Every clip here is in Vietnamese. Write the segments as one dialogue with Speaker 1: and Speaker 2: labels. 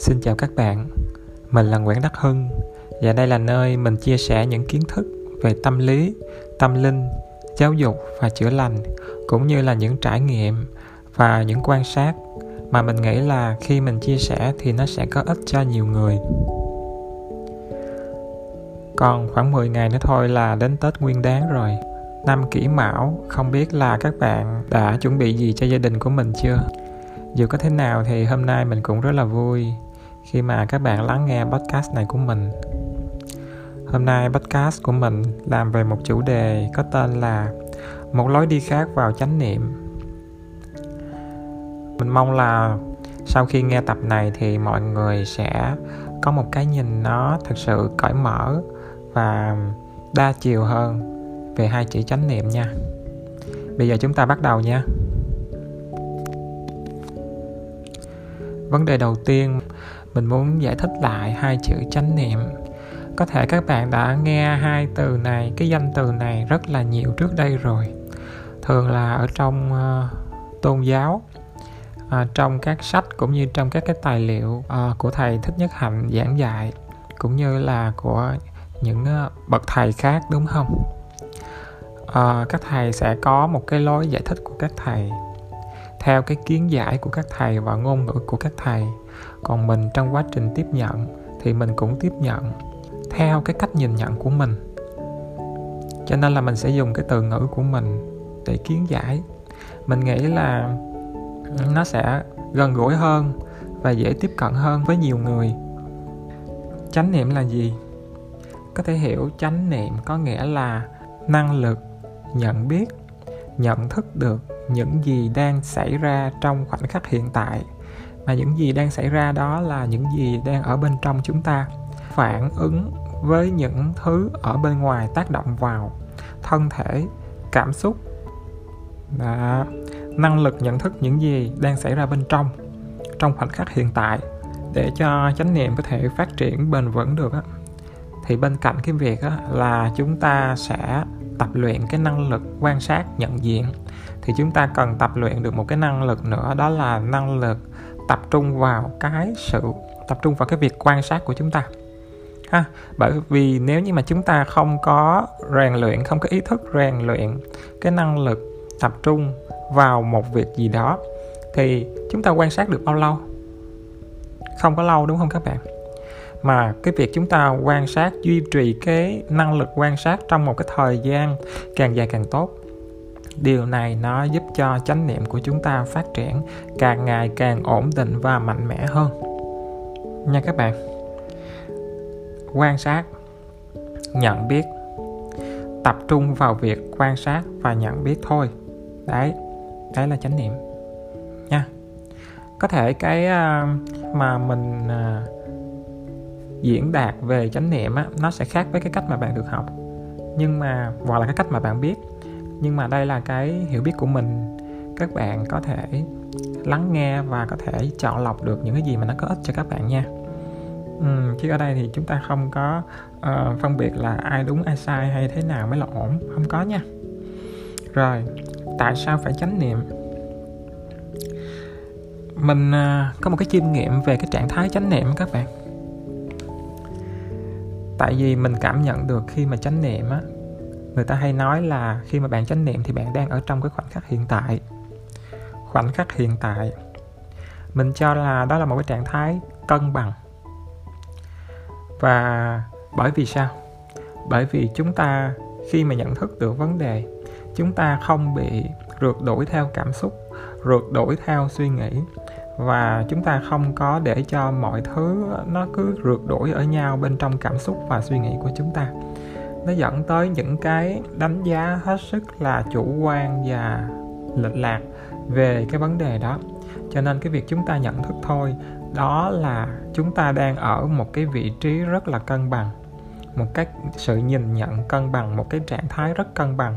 Speaker 1: Xin chào các bạn, mình là Nguyễn Đắc Hưng và đây là nơi mình chia sẻ những kiến thức về tâm lý, tâm linh, giáo dục và chữa lành cũng như là những trải nghiệm và những quan sát mà mình nghĩ là khi mình chia sẻ thì nó sẽ có ích cho nhiều người. Còn khoảng 10 ngày nữa thôi là đến Tết Nguyên Đán rồi. Năm kỷ mão, không biết là các bạn đã chuẩn bị gì cho gia đình của mình chưa? Dù có thế nào thì hôm nay mình cũng rất là vui khi mà các bạn lắng nghe podcast này của mình. Hôm nay podcast của mình làm về một chủ đề có tên là một lối đi khác vào chánh niệm. Mình mong là sau khi nghe tập này thì mọi người sẽ có một cái nhìn nó thực sự cởi mở và đa chiều hơn về hai chữ chánh niệm nha. Bây giờ chúng ta bắt đầu nha. vấn đề đầu tiên mình muốn giải thích lại hai chữ chánh niệm. Có thể các bạn đã nghe hai từ này cái danh từ này rất là nhiều trước đây rồi. Thường là ở trong uh, tôn giáo uh, trong các sách cũng như trong các cái tài liệu uh, của thầy thích nhất hạnh giảng dạy cũng như là của những uh, bậc thầy khác đúng không? Uh, các thầy sẽ có một cái lối giải thích của các thầy. Theo cái kiến giải của các thầy và ngôn ngữ của các thầy còn mình trong quá trình tiếp nhận thì mình cũng tiếp nhận theo cái cách nhìn nhận của mình. Cho nên là mình sẽ dùng cái từ ngữ của mình để kiến giải. Mình nghĩ là nó sẽ gần gũi hơn và dễ tiếp cận hơn với nhiều người. Chánh niệm là gì? Có thể hiểu chánh niệm có nghĩa là năng lực nhận biết, nhận thức được những gì đang xảy ra trong khoảnh khắc hiện tại mà những gì đang xảy ra đó là những gì đang ở bên trong chúng ta phản ứng với những thứ ở bên ngoài tác động vào thân thể cảm xúc và năng lực nhận thức những gì đang xảy ra bên trong trong khoảnh khắc hiện tại. Để cho chánh niệm có thể phát triển bền vững được á thì bên cạnh cái việc á, là chúng ta sẽ tập luyện cái năng lực quan sát nhận diện thì chúng ta cần tập luyện được một cái năng lực nữa đó là năng lực tập trung vào cái sự, tập trung vào cái việc quan sát của chúng ta. Ha, bởi vì nếu như mà chúng ta không có rèn luyện, không có ý thức rèn luyện cái năng lực tập trung vào một việc gì đó, thì chúng ta quan sát được bao lâu? Không có lâu, đúng không các bạn? Mà cái việc chúng ta quan sát, duy trì cái năng lực quan sát trong một cái thời gian càng dài càng tốt điều này nó giúp cho chánh niệm của chúng ta phát triển càng ngày càng ổn định và mạnh mẽ hơn. Nha các bạn, quan sát, nhận biết, tập trung vào việc quan sát và nhận biết thôi. Đấy đấy là chánh niệm. Nha, có thể cái ờ, mà mình ờ, diễn đạt về chánh niệm á, nó sẽ khác với cái cách mà bạn được học. Nhưng mà, hoặc là cái cách mà bạn biết nhưng mà đây là cái hiểu biết của mình. Các bạn có thể lắng nghe và có thể chọn lọc được những cái gì mà nó có ích cho các bạn nha. Ừ, chứ ở đây thì chúng ta không có uh, phân biệt là ai đúng ai sai hay thế nào mới là ổn. Không có nha. Rồi tại sao phải chánh niệm? Mình uh, có một cái chiêm nghiệm về cái trạng thái chánh niệm các bạn. Tại vì mình cảm nhận được khi mà chánh niệm á người ta hay nói là khi mà bạn chánh niệm thì bạn đang ở trong cái khoảnh khắc hiện tại. Khoảnh khắc hiện tại. Mình cho là đó là một cái trạng thái cân bằng. Và bởi vì sao? Bởi vì chúng ta khi mà nhận thức được vấn đề, chúng ta không bị rượt đuổi theo cảm xúc, rượt đuổi theo suy nghĩ. Và chúng ta không có để cho mọi thứ nó cứ rượt đuổi ở nhau bên trong cảm xúc và suy nghĩ của chúng ta nó dẫn tới những cái đánh giá hết sức là chủ quan và lệch lạc về cái vấn đề đó. Cho nên cái việc chúng ta nhận thức thôi, đó là chúng ta đang ở một cái vị trí rất là cân bằng, một cách sự nhìn nhận cân bằng, một cái trạng thái rất cân bằng.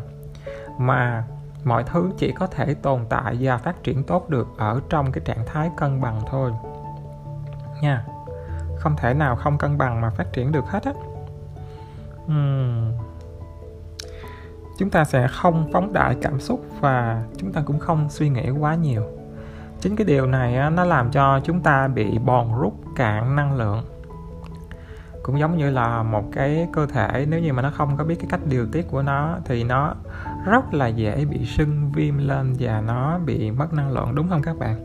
Speaker 1: Mà mọi thứ chỉ có thể tồn tại và phát triển tốt được ở trong cái trạng thái cân bằng thôi. Nha. Không thể nào không cân bằng mà phát triển được hết á uhm. chúng ta sẽ không phóng đại cảm xúc và chúng ta cũng không suy nghĩ quá nhiều. Chính cái điều này á, nó làm cho chúng ta bị bòn rút cạn năng lượng. Cũng giống như là một cái cơ thể nếu như mà nó không có biết cái cách điều tiết của nó thì nó rất là dễ bị sưng viêm lên và nó bị mất năng lượng đúng không các bạn?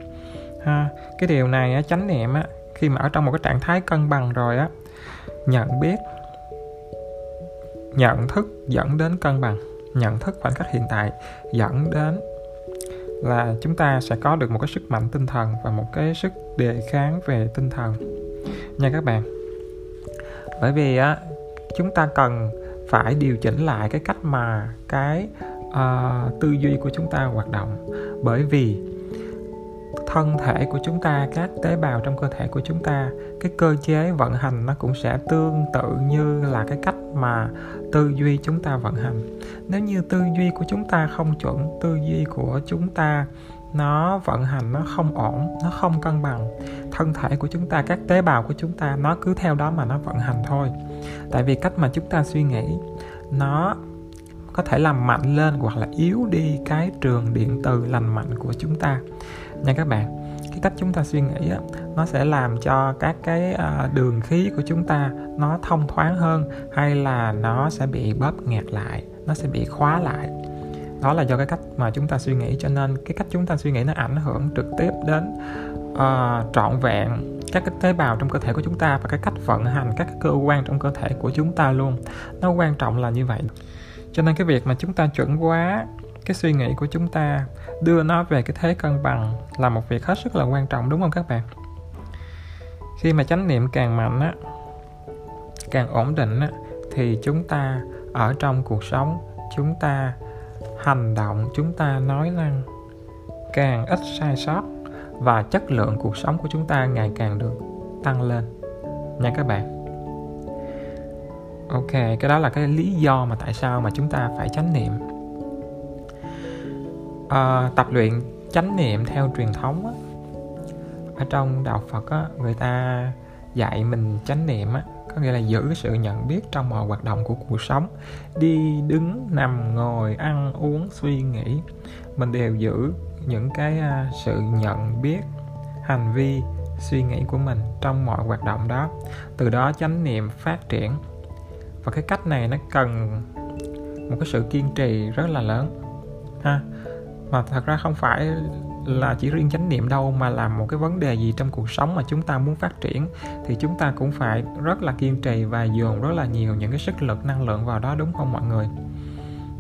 Speaker 1: Ha cái điều này á, chánh niệm á khi mà ở trong một cái trạng thái cân bằng rồi á nhận biết nhận thức dẫn đến cân bằng. Nhận thức khoảnh khắc hiện tại dẫn đến là chúng ta sẽ có được một cái sức mạnh tinh thần và một cái sức đề kháng về tinh thần. Nha các bạn. Bởi vì á chúng ta cần phải điều chỉnh lại cái cách mà cái uh, tư duy của chúng ta hoạt động. Bởi vì thân thể của chúng ta các tế bào trong cơ thể của chúng ta cái cơ chế vận hành nó cũng sẽ tương tự như là cái cách mà tư duy chúng ta vận hành. Nếu như tư duy của chúng ta không chuẩn, tư duy của chúng ta nó vận hành nó không ổn, nó không cân bằng, thân thể của chúng ta, các tế bào của chúng ta nó cứ theo đó mà nó vận hành thôi. Tại vì cách mà chúng ta suy nghĩ nó có thể làm mạnh lên hoặc là yếu đi cái trường điện từ lành mạnh của chúng ta. Nha các bạn cái cách chúng ta suy nghĩ á, nó sẽ làm cho các cái à, đường khí của chúng ta nó thông thoáng hơn hay là nó sẽ bị bóp nghẹt lại nó sẽ bị khóa lại. Đó là do cái cách mà chúng ta suy nghĩ cho nên cái cách chúng ta suy nghĩ nó ảnh hưởng trực tiếp đến uh, trọn vẹn các cái tế bào trong cơ thể của chúng ta và cái cách vận hành các cái cơ quan trong cơ thể của chúng ta luôn. Nó quan trọng là như vậy. Cho nên cái việc mà chúng ta chuẩn quá cái suy nghĩ của chúng ta đưa nó về cái thế cân bằng là một việc hết sức là quan trọng, đúng không các bạn? Khi mà chánh niệm càng mạnh á, càng ổn định á, thì chúng ta ở trong cuộc sống, chúng ta hành động, chúng ta nói năng càng ít sai sót và chất lượng cuộc sống của chúng ta ngày càng được tăng lên. Nha các bạn. Ok, cái đó là cái lý do mà tại sao mà chúng ta phải chánh niệm à, tập luyện chánh niệm theo truyền thống á, ở trong đạo phật á, người ta dạy mình chánh niệm á, có nghĩa là giữ sự nhận biết trong mọi hoạt động của cuộc sống. Đi đứng nằm ngồi ăn uống suy nghĩ. Mình đều giữ những cái à, sự nhận biết hành vi suy nghĩ của mình trong mọi hoạt động đó. Từ đó chánh niệm phát triển. Và cái cách này nó cần một cái sự kiên trì rất là lớn ha mà thật ra không phải là chỉ riêng chánh niệm đâu mà là một cái vấn đề gì trong cuộc sống mà chúng ta muốn phát triển thì chúng ta cũng phải rất là kiên trì và dồn rất là nhiều những cái sức lực năng lượng vào đó đúng không mọi người?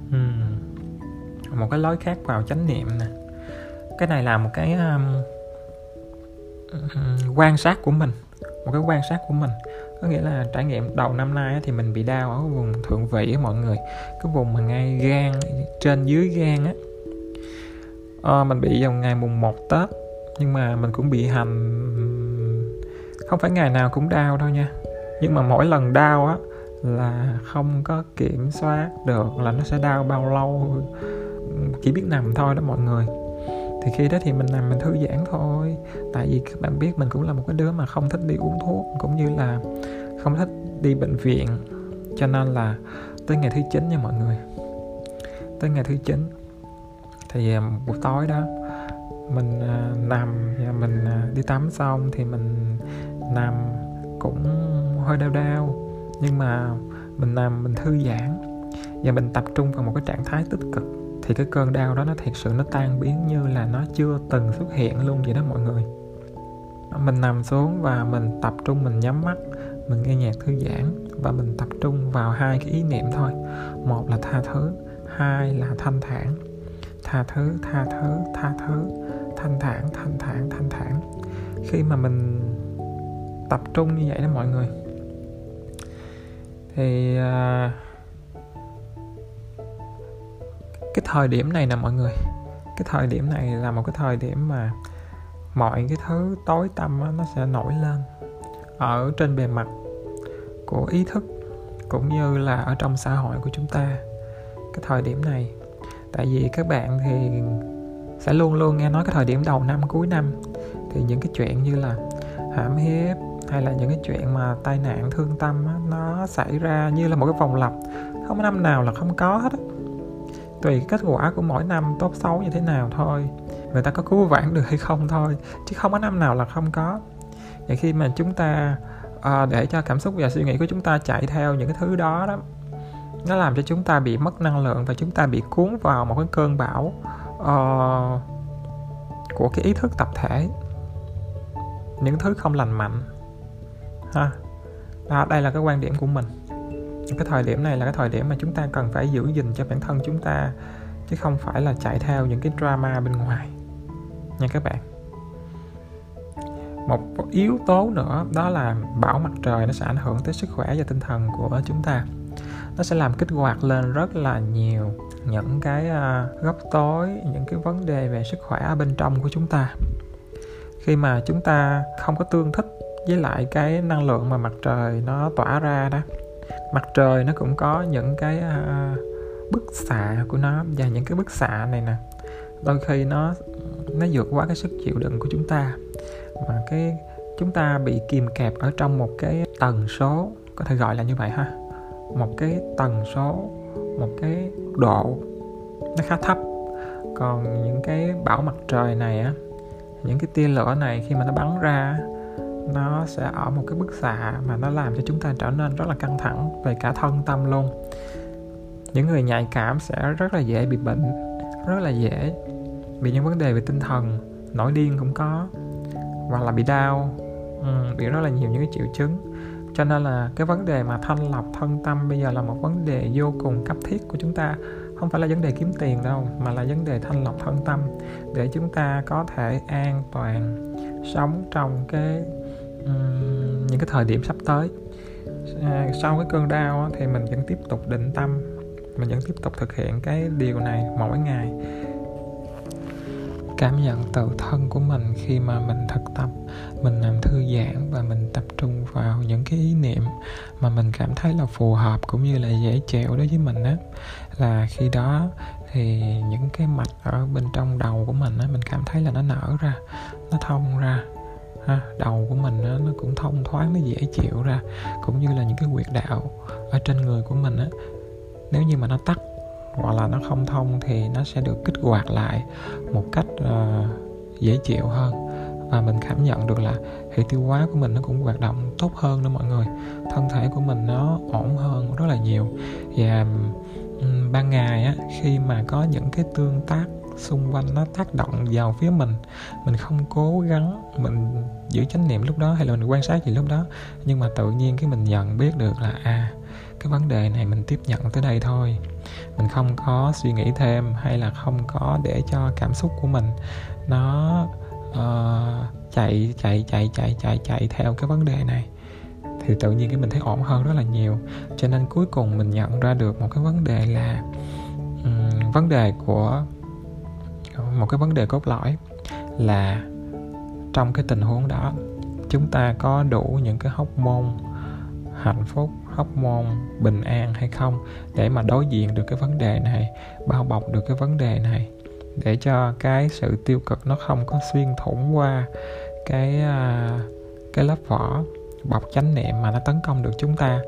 Speaker 1: Uhm. một cái lối khác vào chánh niệm nè. Cái này là một cái um, quan sát của mình. Một cái quan sát của mình. Có nghĩa là trải nghiệm đầu năm nay thì mình bị đau ở vùng thượng vị á mọi người. Cái vùng mà ngay gan trên dưới gan á à, mình bị vào ngày mùng 1 Tết nhưng mà mình cũng bị hành không phải ngày nào cũng đau đâu nha. Nhưng mà mỗi lần đau á là không có kiểm soát được là nó sẽ đau bao lâu. Chỉ biết nằm thôi đó mọi người. Thì khi đó thì mình nằm mình thư giãn thôi. Tại vì các bạn biết mình cũng là một cái đứa mà không thích đi uống thuốc cũng như là không thích đi bệnh viện. Cho nên là tới ngày thứ chín nha mọi người. Tới ngày thứ chín thì à, buổi tối đó, mình à, nằm và mình à, đi tắm xong thì mình nằm cũng hơi đau đau. Nhưng mà mình nằm, mình thư giãn và mình tập trung vào một cái trạng thái tích cực thì cái cơn đau đó nó thật sự nó tan biến như là nó chưa từng xuất hiện luôn vậy đó mọi người. Mình nằm xuống và mình tập trung, mình nhắm mắt, mình nghe nhạc thư giãn và mình tập trung vào hai cái ý niệm thôi. Một là tha thứ, hai là thanh thản tha thứ tha thứ tha thứ, thanh thản thanh thản thanh thản. Khi mà mình tập trung như vậy đó mọi người, thì à, cái thời điểm này nè mọi người, cái thời điểm này là một cái thời điểm mà mọi cái thứ tối tăm nó sẽ nổi lên ở trên bề mặt của ý thức cũng như là ở trong xã hội của chúng ta. Cái thời điểm này tại vì các bạn thì sẽ luôn luôn nghe nói cái thời điểm đầu năm cuối năm. Thì những cái chuyện như là hãm hiếp hay là những cái chuyện mà tai nạn thương tâm á, nó xảy ra như là một cái vòng lặp. Không có năm nào là không có hết á. Tùy kết quả của mỗi năm tốt xấu như thế nào thôi. Người ta có cứu vãn được hay không thôi chứ không có năm nào là không có. Vậy khi mà chúng ta uh, để cho cảm xúc và suy nghĩ của chúng ta chạy theo những cái thứ đó đó nó làm cho chúng ta bị mất năng lượng và chúng ta bị cuốn vào một cái cơn bão uh, của cái ý thức tập thể. Những thứ không lành mạnh ha. Đó, đây là cái quan điểm của mình. Cái thời điểm này là cái thời điểm mà chúng ta cần phải giữ gìn cho bản thân chúng ta chứ không phải là chạy theo những cái drama bên ngoài. Nha các bạn. Một yếu tố nữa đó là bão mặt trời nó sẽ ảnh hưởng tới sức khỏe và tinh thần của chúng ta nó sẽ làm kích hoạt lên rất là nhiều những cái à, góc tối, những cái vấn đề về sức khỏe ở bên trong của chúng ta. Khi mà chúng ta không có tương thích với lại cái năng lượng mà mặt trời nó tỏa ra đó, mặt trời nó cũng có những cái à, bức xạ của nó và những cái bức xạ này nè. Đôi khi nó nó vượt quá cái sức chịu đựng của chúng ta. Mà cái, chúng ta bị kìm kẹp ở trong một cái tần số, có thể gọi là như vậy ha một cái tần số một cái độ nó khá thấp. Còn những cái bão mặt trời này á những cái tia lửa này khi mà nó bắn ra nó sẽ ở một cái bức xạ mà nó làm cho chúng ta trở nên rất là căng thẳng về cả thân tâm luôn. Những người nhạy cảm sẽ rất là dễ bị bệnh rất là dễ bị những vấn đề về tinh thần nổi điên cũng có hoặc là bị đau. Ừ, bị rất là nhiều những cái triệu chứng cho nên là cái vấn đề mà thanh lọc thân tâm bây giờ là một vấn đề vô cùng cấp thiết của chúng ta. Không phải là vấn đề kiếm tiền đâu mà là vấn đề thanh lọc thân tâm. Để chúng ta có thể an toàn sống trong cái um, những cái thời điểm sắp tới. À, sau cái cơn đau thì mình vẫn tiếp tục định tâm. Mình vẫn tiếp tục thực hiện cái điều này mỗi ngày cảm nhận tự thân của mình khi mà mình thực tập mình làm thư giãn và mình tập trung vào những cái ý niệm mà mình cảm thấy là phù hợp cũng như là dễ chịu đối với mình á. Là khi đó thì những cái mạch ở bên trong đầu của mình á mình cảm thấy là nó nở ra nó thông ra ha, đầu của mình á, nó cũng thông thoáng nó dễ chịu ra cũng như là những cái quyệt đạo ở trên người của mình á. Nếu như mà nó tắt hoặc là nó không thông thì nó sẽ được kích hoạt lại một cách uh, dễ chịu hơn. Và mình cảm nhận được là hệ tiêu hóa của mình nó cũng hoạt động tốt hơn nữa mọi người. Thân thể của mình nó ổn hơn rất là nhiều. Và um, ban ngày á khi mà có những cái tương tác xung quanh nó tác động vào phía mình mình không cố gắng mình giữ chánh niệm lúc đó hay là mình quan sát gì lúc đó nhưng mà tự nhiên cái mình nhận biết được là à cái vấn đề này mình tiếp nhận tới đây thôi mình không có suy nghĩ thêm hay là không có để cho cảm xúc của mình nó uh, chạy chạy chạy chạy chạy chạy theo cái vấn đề này thì tự nhiên cái mình thấy ổn hơn rất là nhiều. Cho nên cuối cùng mình nhận ra được một cái vấn đề là um, vấn đề của một cái vấn đề cốt lõi là trong cái tình huống đó chúng ta có đủ những cái hóc môn hạnh phúc hóc môn bình an hay không để mà đối diện được cái vấn đề này bao bọc được cái vấn đề này. Để cho cái sự tiêu cực nó không có xuyên thủng qua cái à, cái lớp vỏ bọc chánh niệm mà nó tấn công được chúng ta.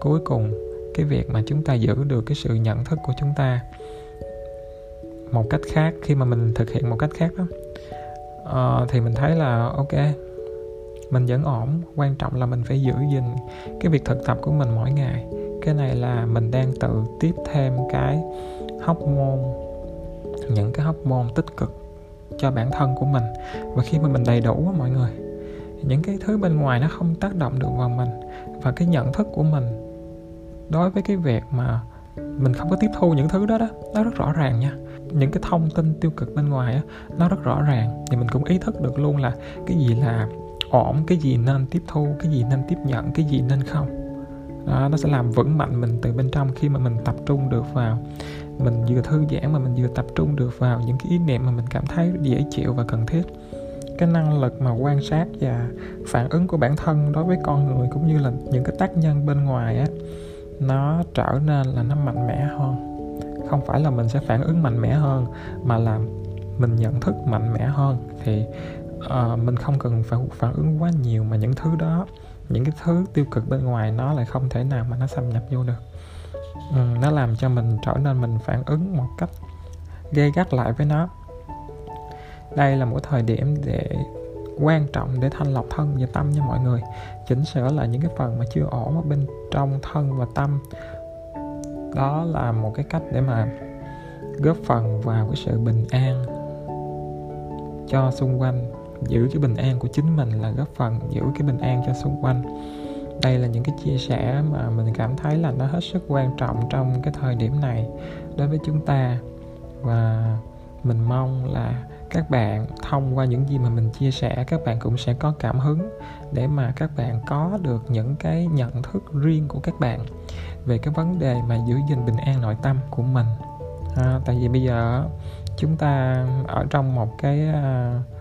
Speaker 1: Cuối cùng cái việc mà chúng ta giữ được cái sự nhận thức của chúng ta một cách khác khi mà mình thực hiện một cách khác đó uh, thì mình thấy là ok mình vẫn ổn, quan trọng là mình phải giữ gìn cái việc thực tập của mình mỗi ngày. Cái này là mình đang tự tiếp thêm cái hóc môn những cái hóc môn tích cực cho bản thân của mình. Và khi mà mình đầy đủ á mọi người, những cái thứ bên ngoài nó không tác động được vào mình. Và cái nhận thức của mình đối với cái việc mà mình không có tiếp thu những thứ đó đó, nó rất rõ ràng nha. Những cái thông tin tiêu cực bên ngoài á, nó rất rõ ràng. Thì mình cũng ý thức được luôn là cái gì là ổn cái gì nên tiếp thu cái gì nên tiếp nhận cái gì nên không. Đó, nó sẽ làm vững mạnh mình từ bên trong khi mà mình tập trung được vào mình vừa thư giãn mà mình vừa tập trung được vào những cái ý niệm mà mình cảm thấy dễ chịu và cần thiết. Cái năng lực mà quan sát và phản ứng của bản thân đối với con người cũng như là những cái tác nhân bên ngoài á nó trở nên là nó mạnh mẽ hơn. Không phải là mình sẽ phản ứng mạnh mẽ hơn mà là mình nhận thức mạnh mẽ hơn. Thì uh, mình không cần phải phản ứng quá nhiều mà những thứ đó những cái thứ tiêu cực bên ngoài nó lại không thể nào mà nó xâm nhập vô được. Ừ, nó làm cho mình trở nên mình phản ứng một cách gây gắt lại với nó. Đây là một thời điểm để quan trọng để thanh lọc thân và tâm nha mọi người. Chỉnh sửa lại những cái phần mà chưa ổn ở bên trong thân và tâm. Đó là một cái cách để mà góp phần vào cái sự bình an cho xung quanh giữ cái bình an của chính mình là góp phần giữ cái bình an cho xung quanh. Đây là những cái chia sẻ mà mình cảm thấy là nó hết sức quan trọng trong cái thời điểm này đối với chúng ta. Và mình mong là các bạn thông qua những gì mà mình chia sẻ các bạn cũng sẽ có cảm hứng để mà các bạn có được những cái nhận thức riêng của các bạn về cái vấn đề mà giữ gìn bình an nội tâm của mình. À, tại vì bây giờ chúng ta ở trong một cái uh,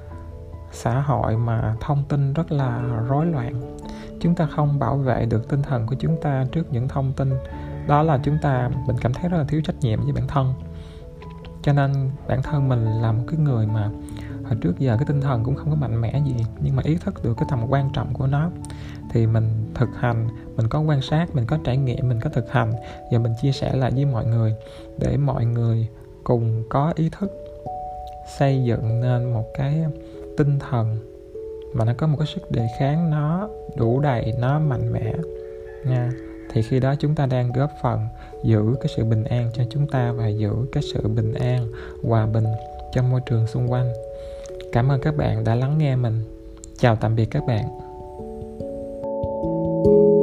Speaker 1: xã hội mà thông tin rất là rối loạn. Chúng ta không bảo vệ được tinh thần của chúng ta trước những thông tin. Đó là chúng ta, mình cảm thấy rất là thiếu trách nhiệm với bản thân. Cho nên bản thân mình là một cái người mà hồi trước giờ cái tinh thần cũng không có mạnh mẽ gì, nhưng mà ý thức được cái tầm quan trọng của nó. Thì mình thực hành, mình có quan sát, mình có trải nghiệm, mình có thực hành. Và mình chia sẻ lại với mọi người để mọi người cùng có ý thức xây dựng nên một cái tinh thần, mà nó có một cái sức đề kháng nó đủ đầy, nó mạnh mẽ. Nha. Thì khi đó chúng ta đang góp phần giữ cái sự bình an cho chúng ta và giữ cái sự bình an, hòa bình cho môi trường xung quanh. Cảm ơn các bạn đã lắng nghe mình. Chào tạm biệt các bạn. thank you